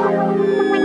Música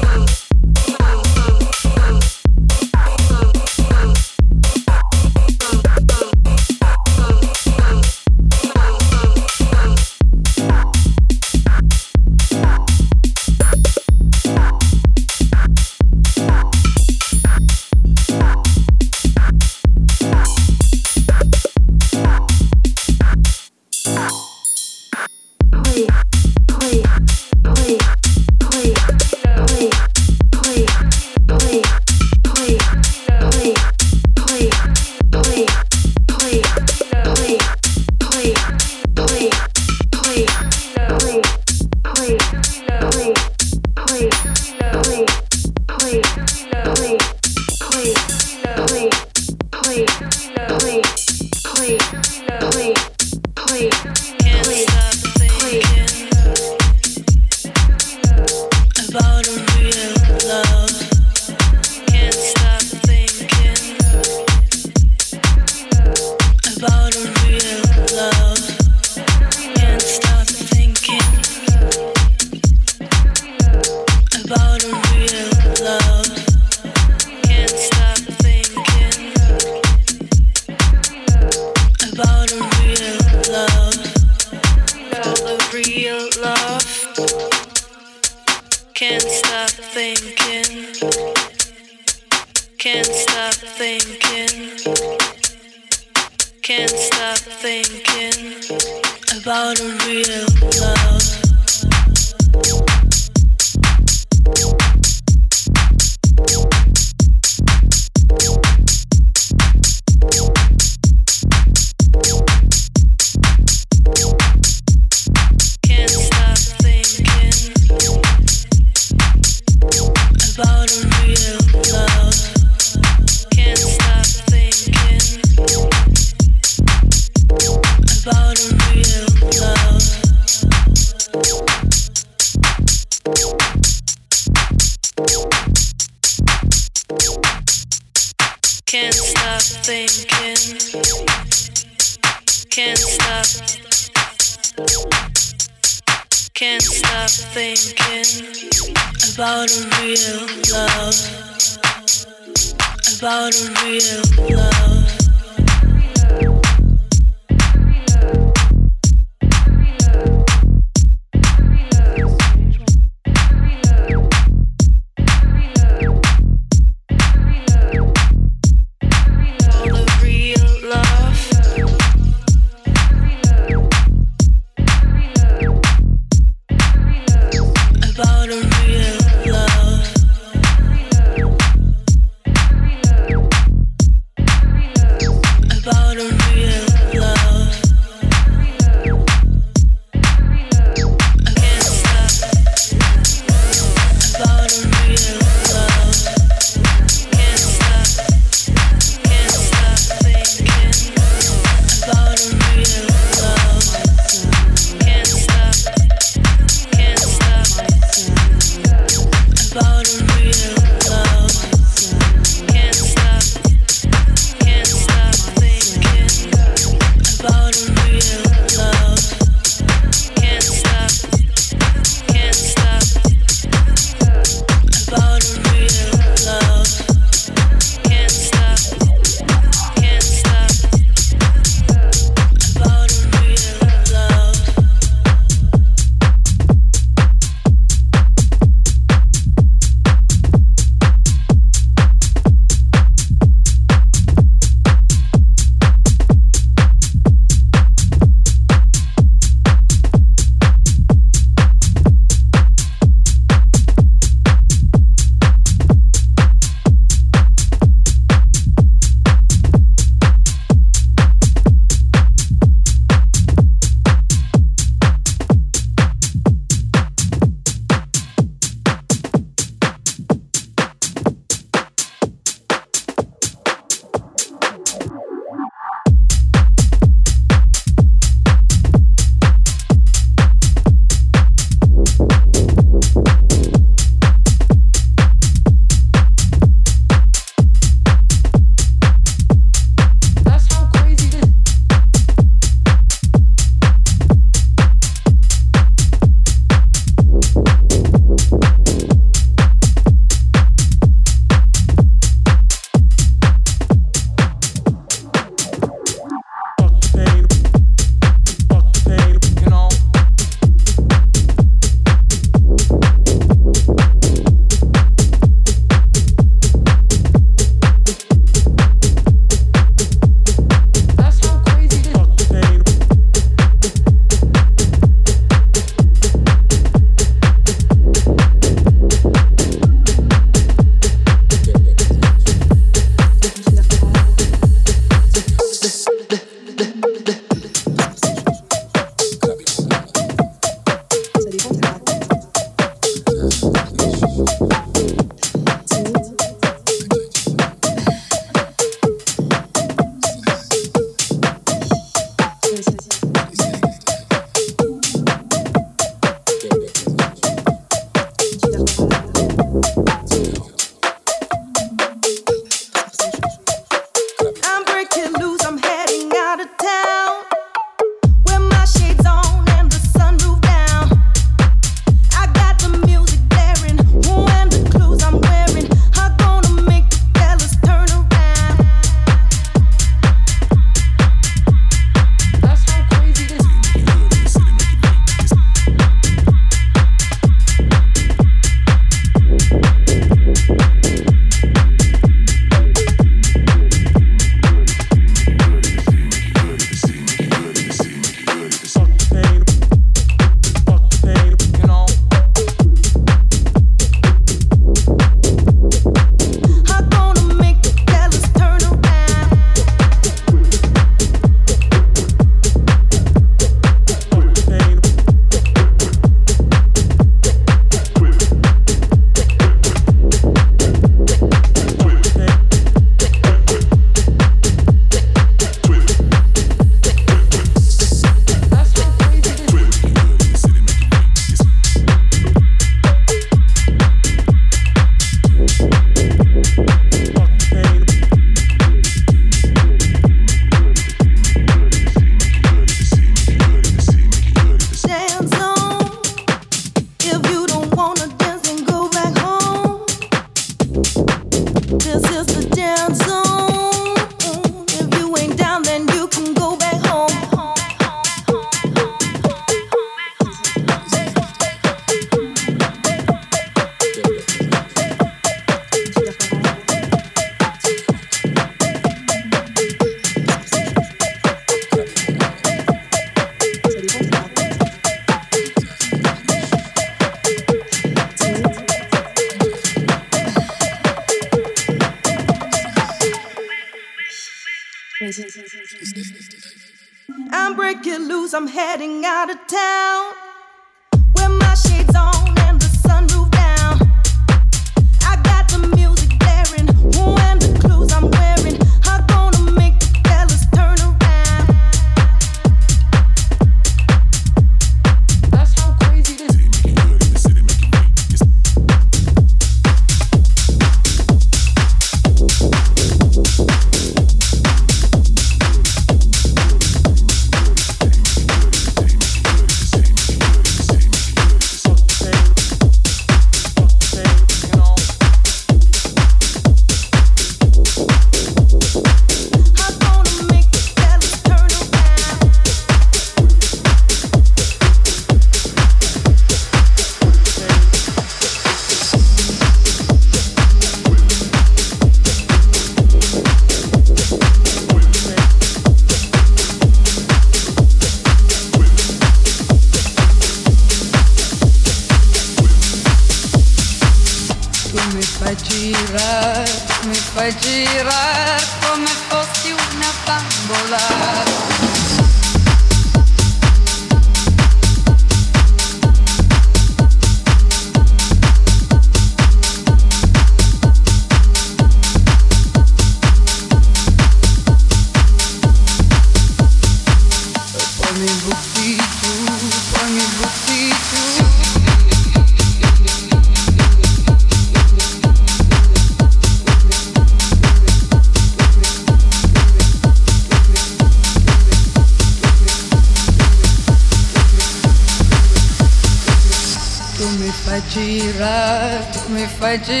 还记得。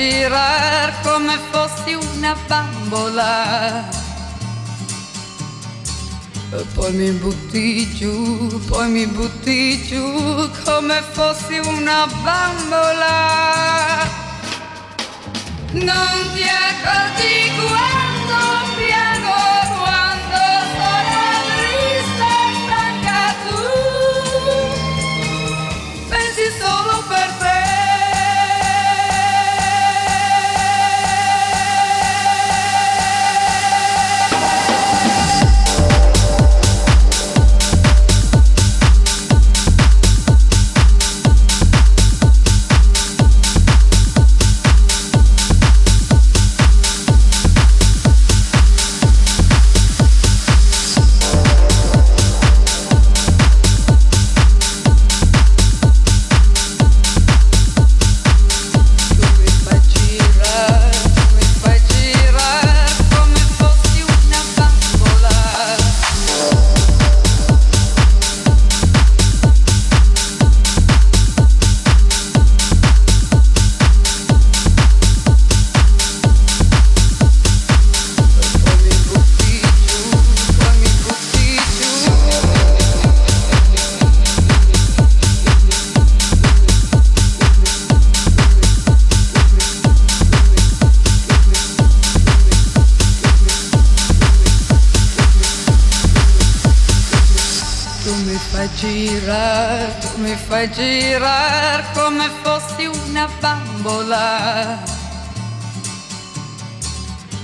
fai girare come fossi una bambola.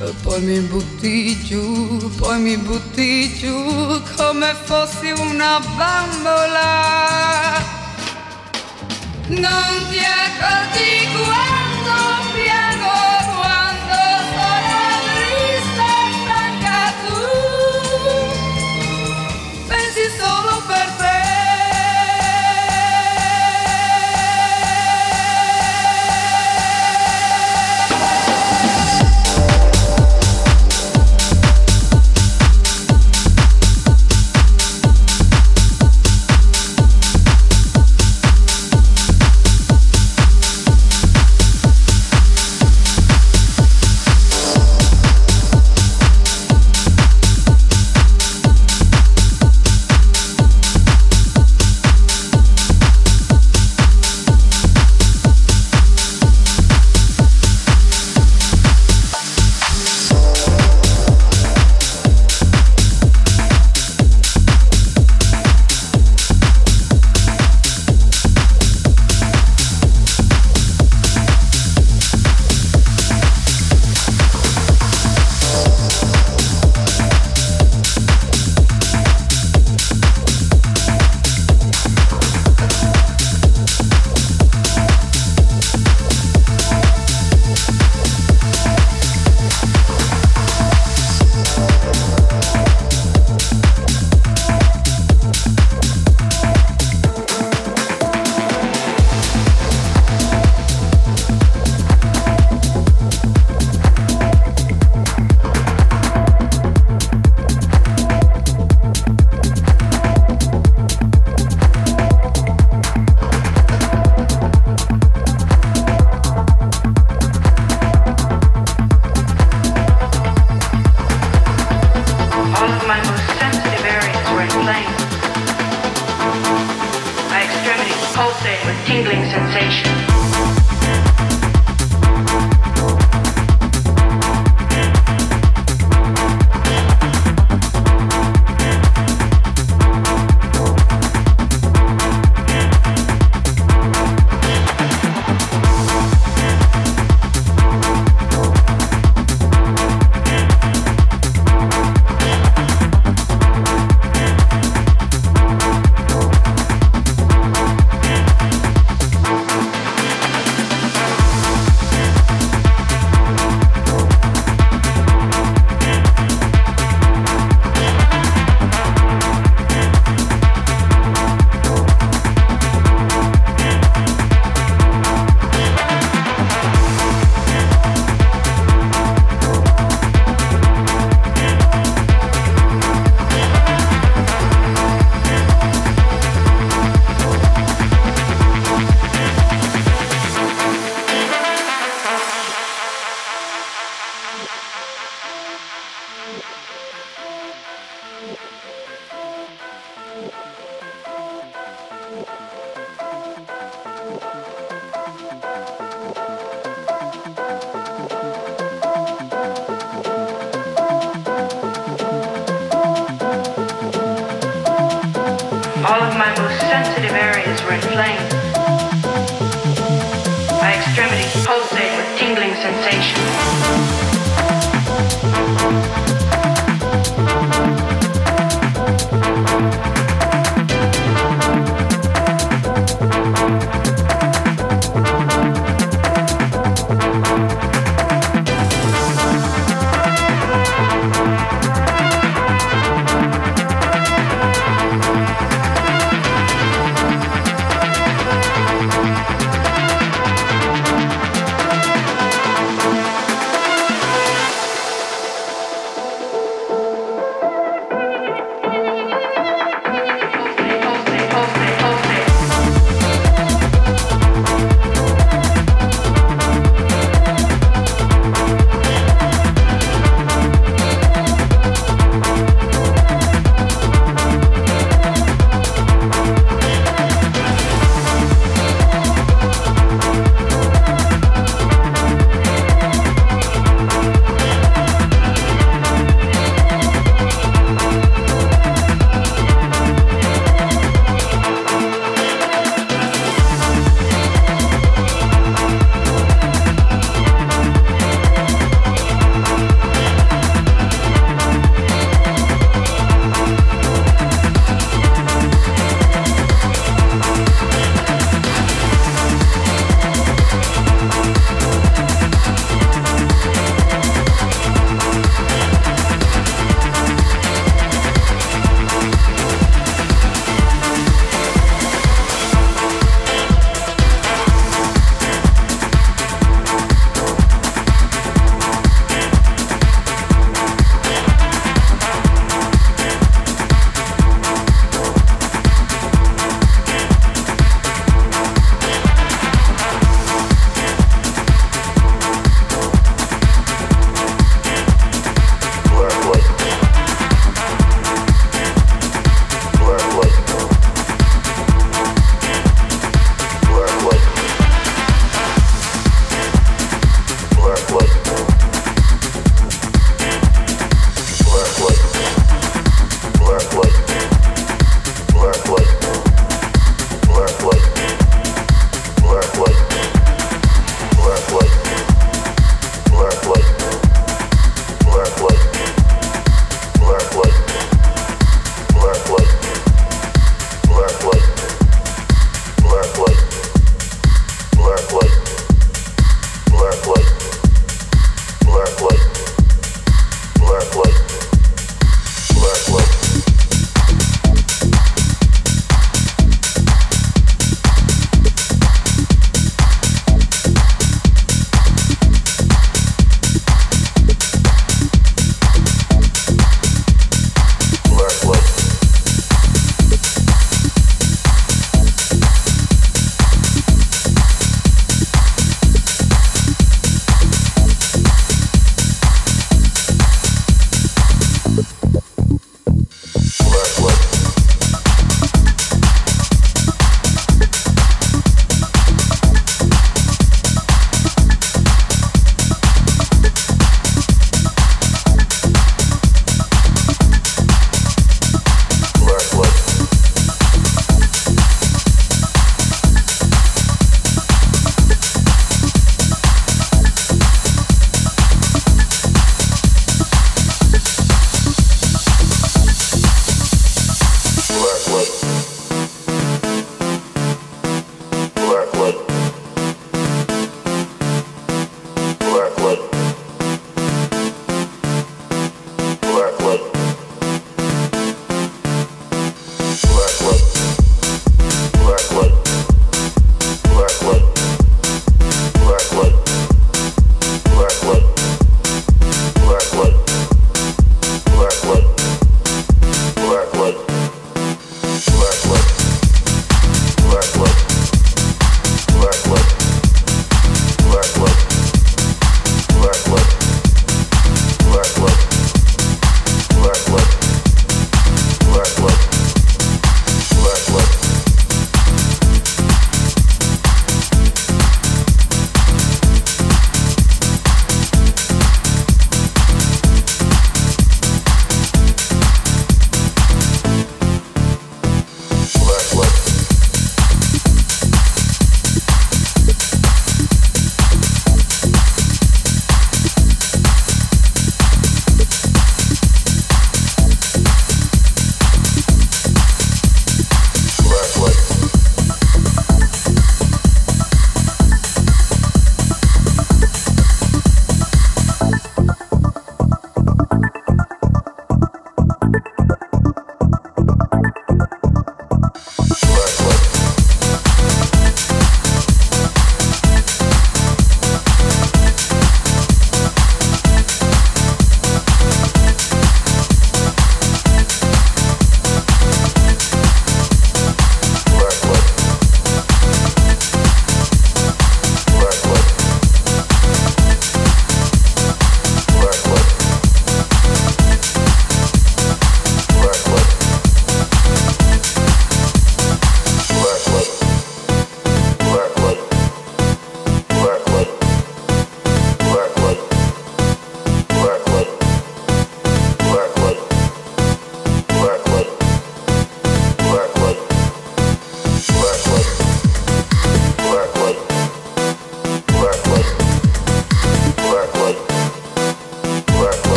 E poi mi butti giù, poi mi butti giù come fossi una bambola. Non ti accorgi guai.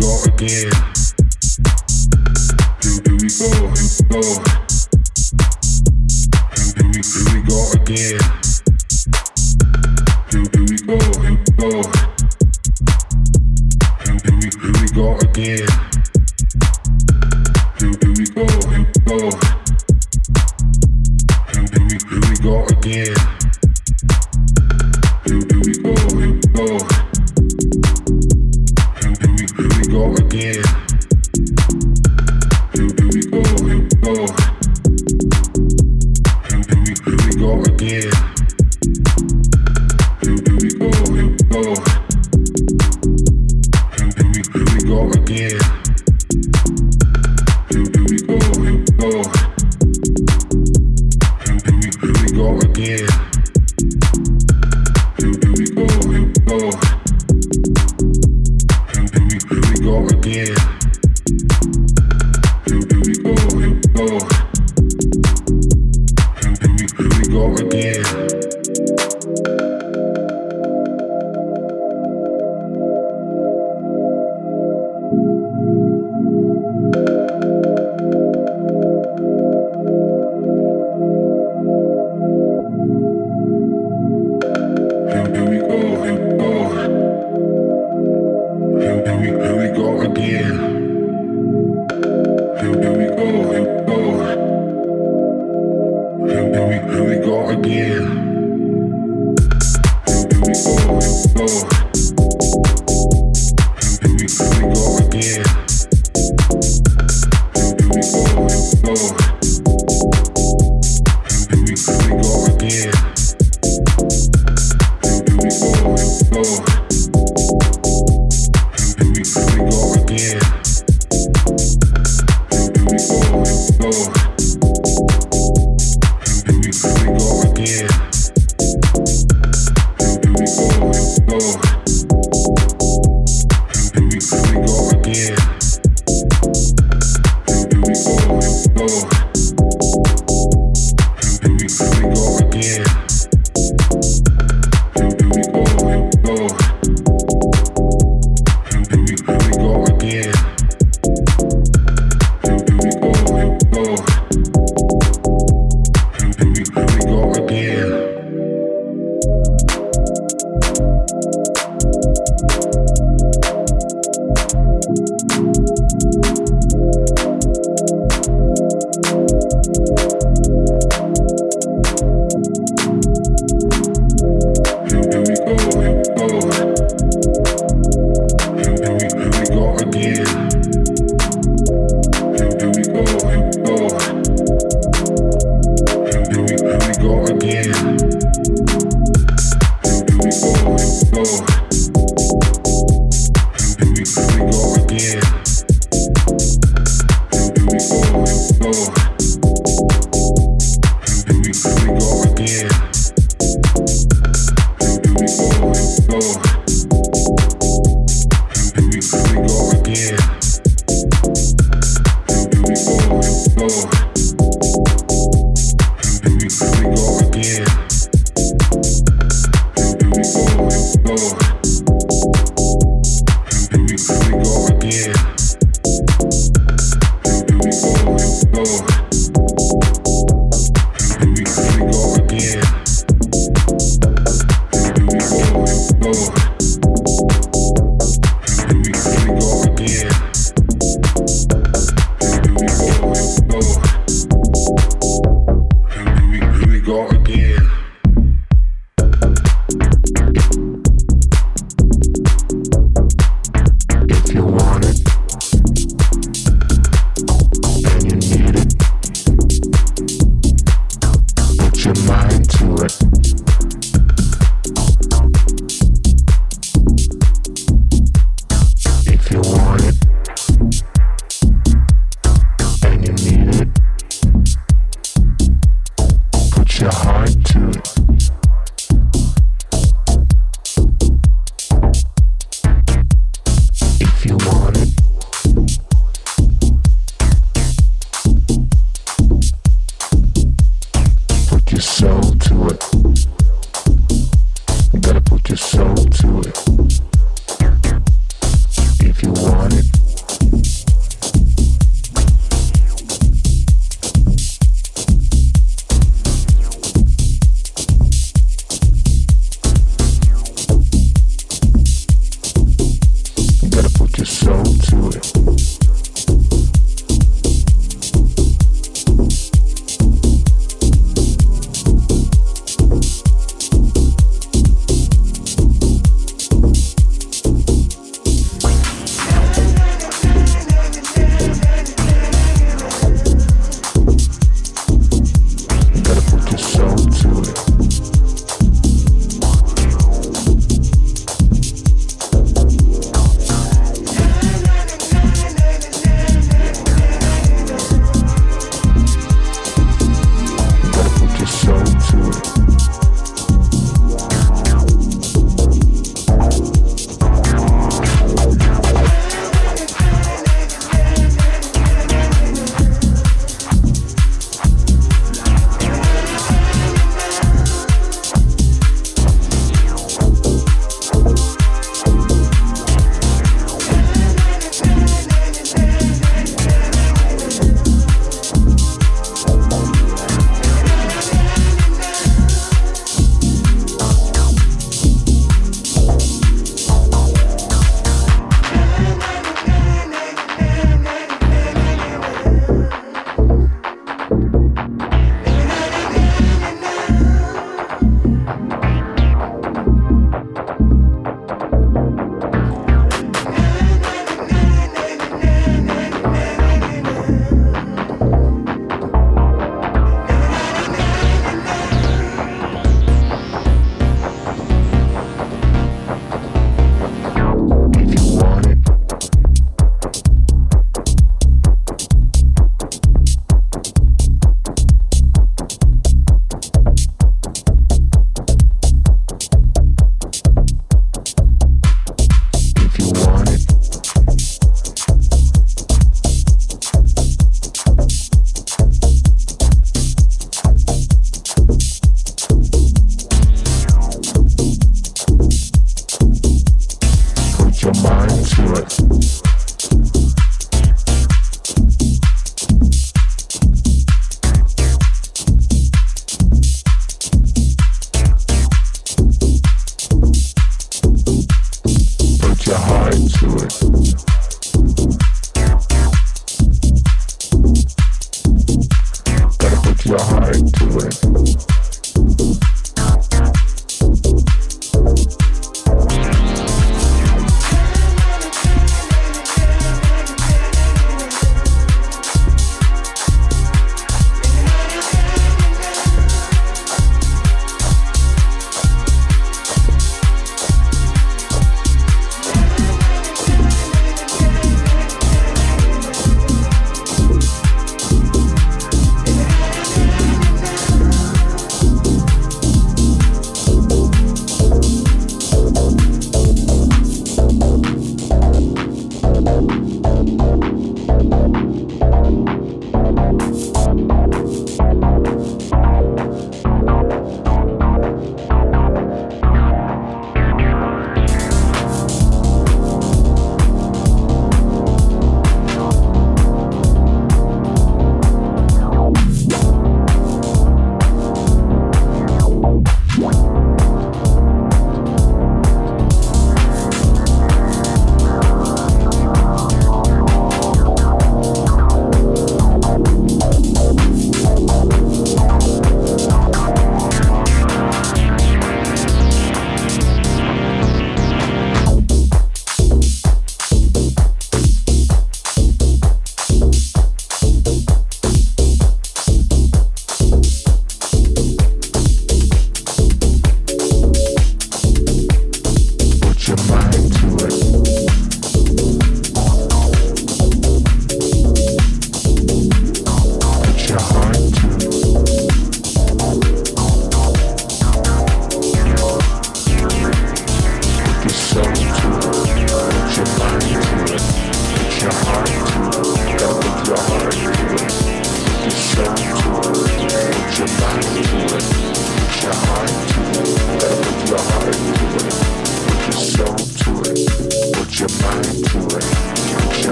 go again? Here do we go, here we go. Here do we, here we go again? Here do we go, here we go. Here do we, here we go again?